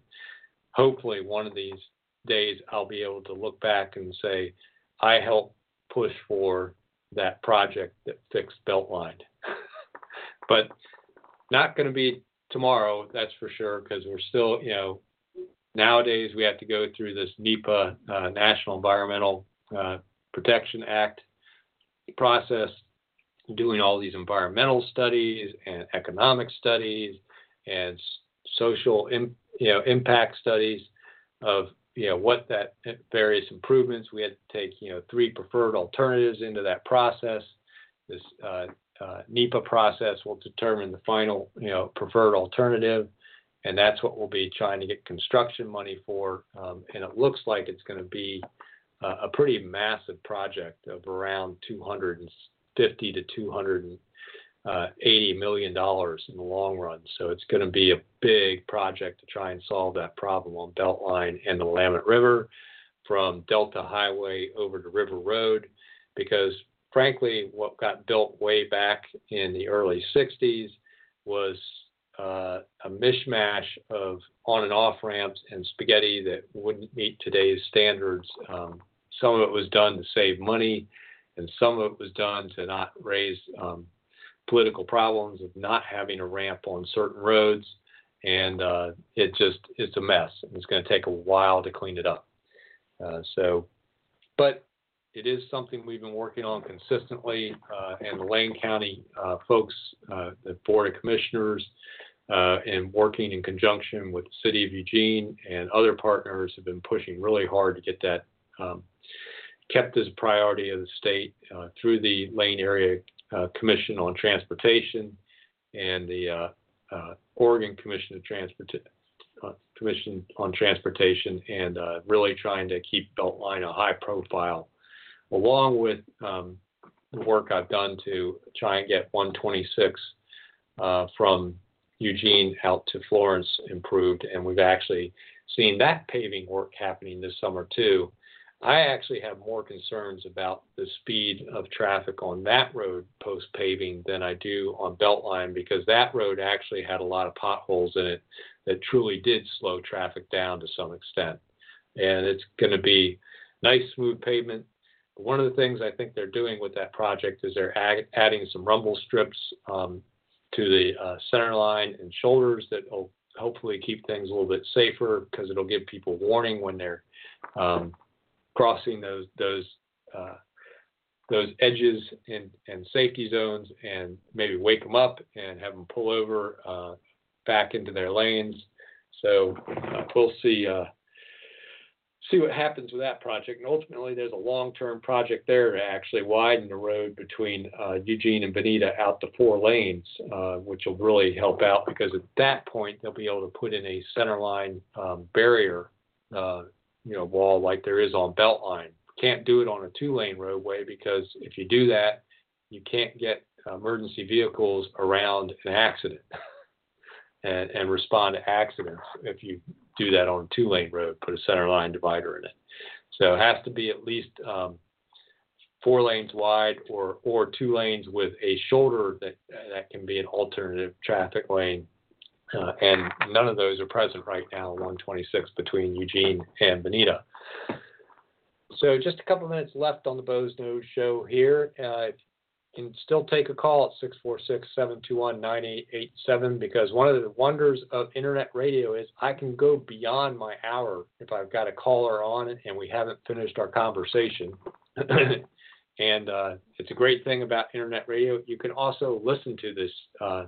Hopefully, one of these days I'll be able to look back and say, I helped push for that project that fixed Beltline. but not going to be tomorrow, that's for sure, because we're still, you know, Nowadays, we have to go through this NEPA, uh, National Environmental uh, Protection Act process, doing all these environmental studies and economic studies and social you know, impact studies of you know what that various improvements. We had to take you know three preferred alternatives into that process. This uh, uh, NEPA process will determine the final you know preferred alternative and that's what we'll be trying to get construction money for. Um, and it looks like it's going to be uh, a pretty massive project of around 250 to 280 uh, million dollars in the long run. So it's going to be a big project to try and solve that problem on Beltline and the Willamette River, from Delta Highway over to River Road, because frankly, what got built way back in the early 60s was uh, a mishmash of on and off ramps and spaghetti that wouldn't meet today's standards. Um, some of it was done to save money, and some of it was done to not raise um, political problems of not having a ramp on certain roads. And uh, it just it's a mess, and it's going to take a while to clean it up. Uh, so, but it is something we've been working on consistently, uh, and the Lane County uh, folks, uh, the Board of Commissioners, uh, and working in conjunction with the City of Eugene and other partners have been pushing really hard to get that um, kept as a priority of the state uh, through the Lane Area uh, Commission on Transportation and the Oregon Commission of. Commission on Transportation and uh, really trying to keep Beltline a high profile along with um, the work I've done to try and get 126 uh, from Eugene out to Florence improved, and we've actually seen that paving work happening this summer too. I actually have more concerns about the speed of traffic on that road post paving than I do on Beltline because that road actually had a lot of potholes in it that truly did slow traffic down to some extent. And it's going to be nice, smooth pavement. One of the things I think they're doing with that project is they're adding some rumble strips um, to the uh, center line and shoulders that will hopefully keep things a little bit safer because it'll give people warning when they're um, crossing those those uh, those edges and, and safety zones and maybe wake them up and have them pull over uh, back into their lanes. So uh, we'll see uh, see what happens with that project. And ultimately, there's a long-term project there to actually widen the road between uh, Eugene and Veneta out to four lanes, uh, which will really help out because at that point they'll be able to put in a centerline um, barrier, uh, you know, wall like there is on Beltline. Can't do it on a two-lane roadway because if you do that, you can't get emergency vehicles around an accident. and, and respond to accidents if you do that on a two lane road, put a center line divider in it. So it has to be at least um, four lanes wide or, or two lanes with a shoulder that, that can be an alternative traffic lane. Uh, and none of those are present right now 126 between Eugene and Veneta. So just a couple minutes left on the Boze Noze show here. Uh, can still take a call at 646-721-9887 because one of the wonders of internet radio is I can go beyond my hour if I've got a caller on and we haven't finished our conversation. and uh, it's a great thing about internet radio. You can also listen to this uh,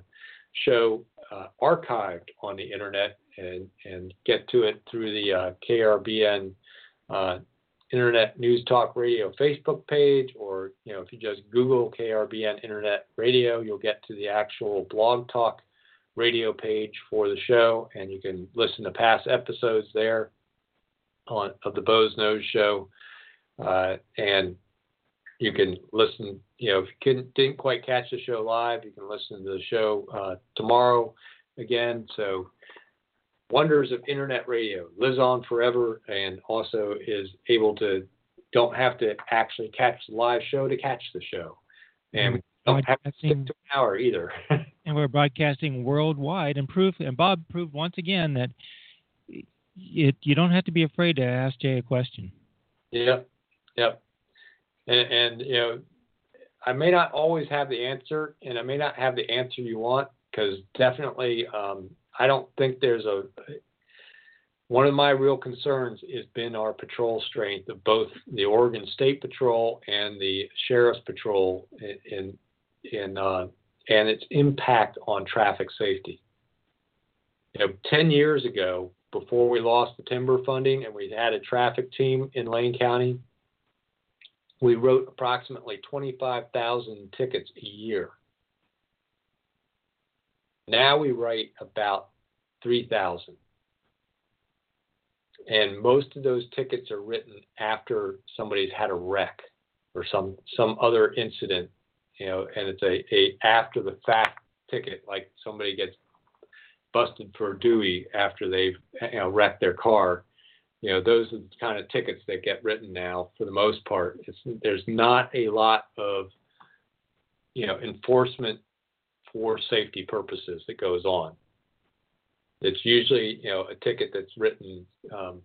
show uh, archived on the internet and, and get to it through the uh, KRBN uh, Internet News Talk Radio Facebook page, or you know, if you just Google KRBN Internet Radio, you'll get to the actual Blog Talk radio page for the show, and you can listen to past episodes there on of the Boze Noze Show, uh, and you can listen. You know, if you couldn't, didn't quite catch the show live, you can listen to the show uh, tomorrow again. So wonders of internet radio lives on forever and also is able to don't have to actually catch the live show to catch the show. And don't have to stick to an hour either. And we're broadcasting worldwide. And proof and bob proved once again that it you don't have to be afraid to ask jay a question. Yep. Yep and, and you know i may not always have the answer and i may not have the answer you want because definitely um, I don't think there's a one of my real concerns has been our patrol strength of both the Oregon State Patrol and the Sheriff's Patrol in in uh, and its impact on traffic safety. You know, ten years ago, before we lost the timber funding and we had a traffic team in Lane County, we wrote approximately 25,000 tickets a year. Now we write about 3,000. And most of those tickets are written after somebody's had a wreck or some some other incident, you know, and it's a, a after the fact ticket, like somebody gets busted for a Dewey after they've you know wrecked their car. You know, those are the kind of tickets that get written now for the most part. It's, there's not a lot of you know enforcement for safety purposes that goes on. It's usually you know a ticket that's written um,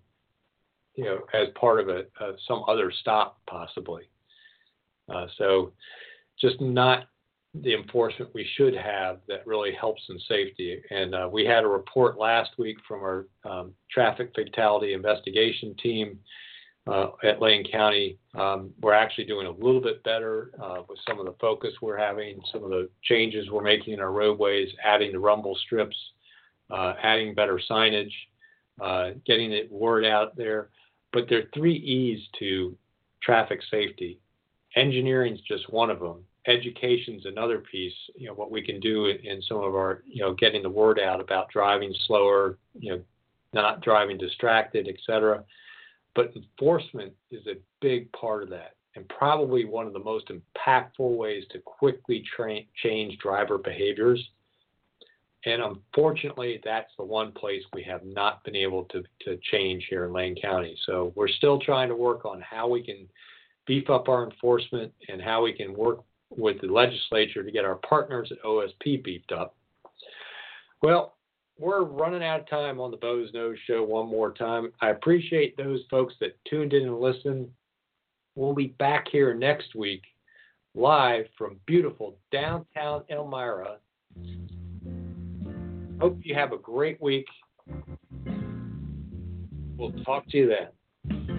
you know as part of a, a some other stop possibly. Uh, so just not the enforcement we should have that really helps in safety. And uh, we had a report last week from our um, traffic fatality investigation team uh, at Lane County. Um, we're actually doing a little bit better uh, with some of the focus we're having, some of the changes we're making in our roadways, adding the rumble strips, uh, adding better signage, uh, getting the word out there. But there are three E's to traffic safety. Engineering is just one of them. Education is another piece. You know what we can do in, some of our, you know, getting the word out about driving slower, you know, not driving distracted, et cetera but enforcement is a big part of that, and probably one of the most impactful ways to quickly change driver behaviors. And unfortunately, that's the one place we have not been able to, to change here in Lane County. So we're still trying to work on how we can beef up our enforcement and how we can work with the legislature to get our partners at OSP beefed up. Well, we're running out of time on the Boze Noze Show one more time. I appreciate those folks that tuned in and listened. We'll be back here next week live from beautiful downtown Elmira. Hope you have a great week. We'll talk to you then.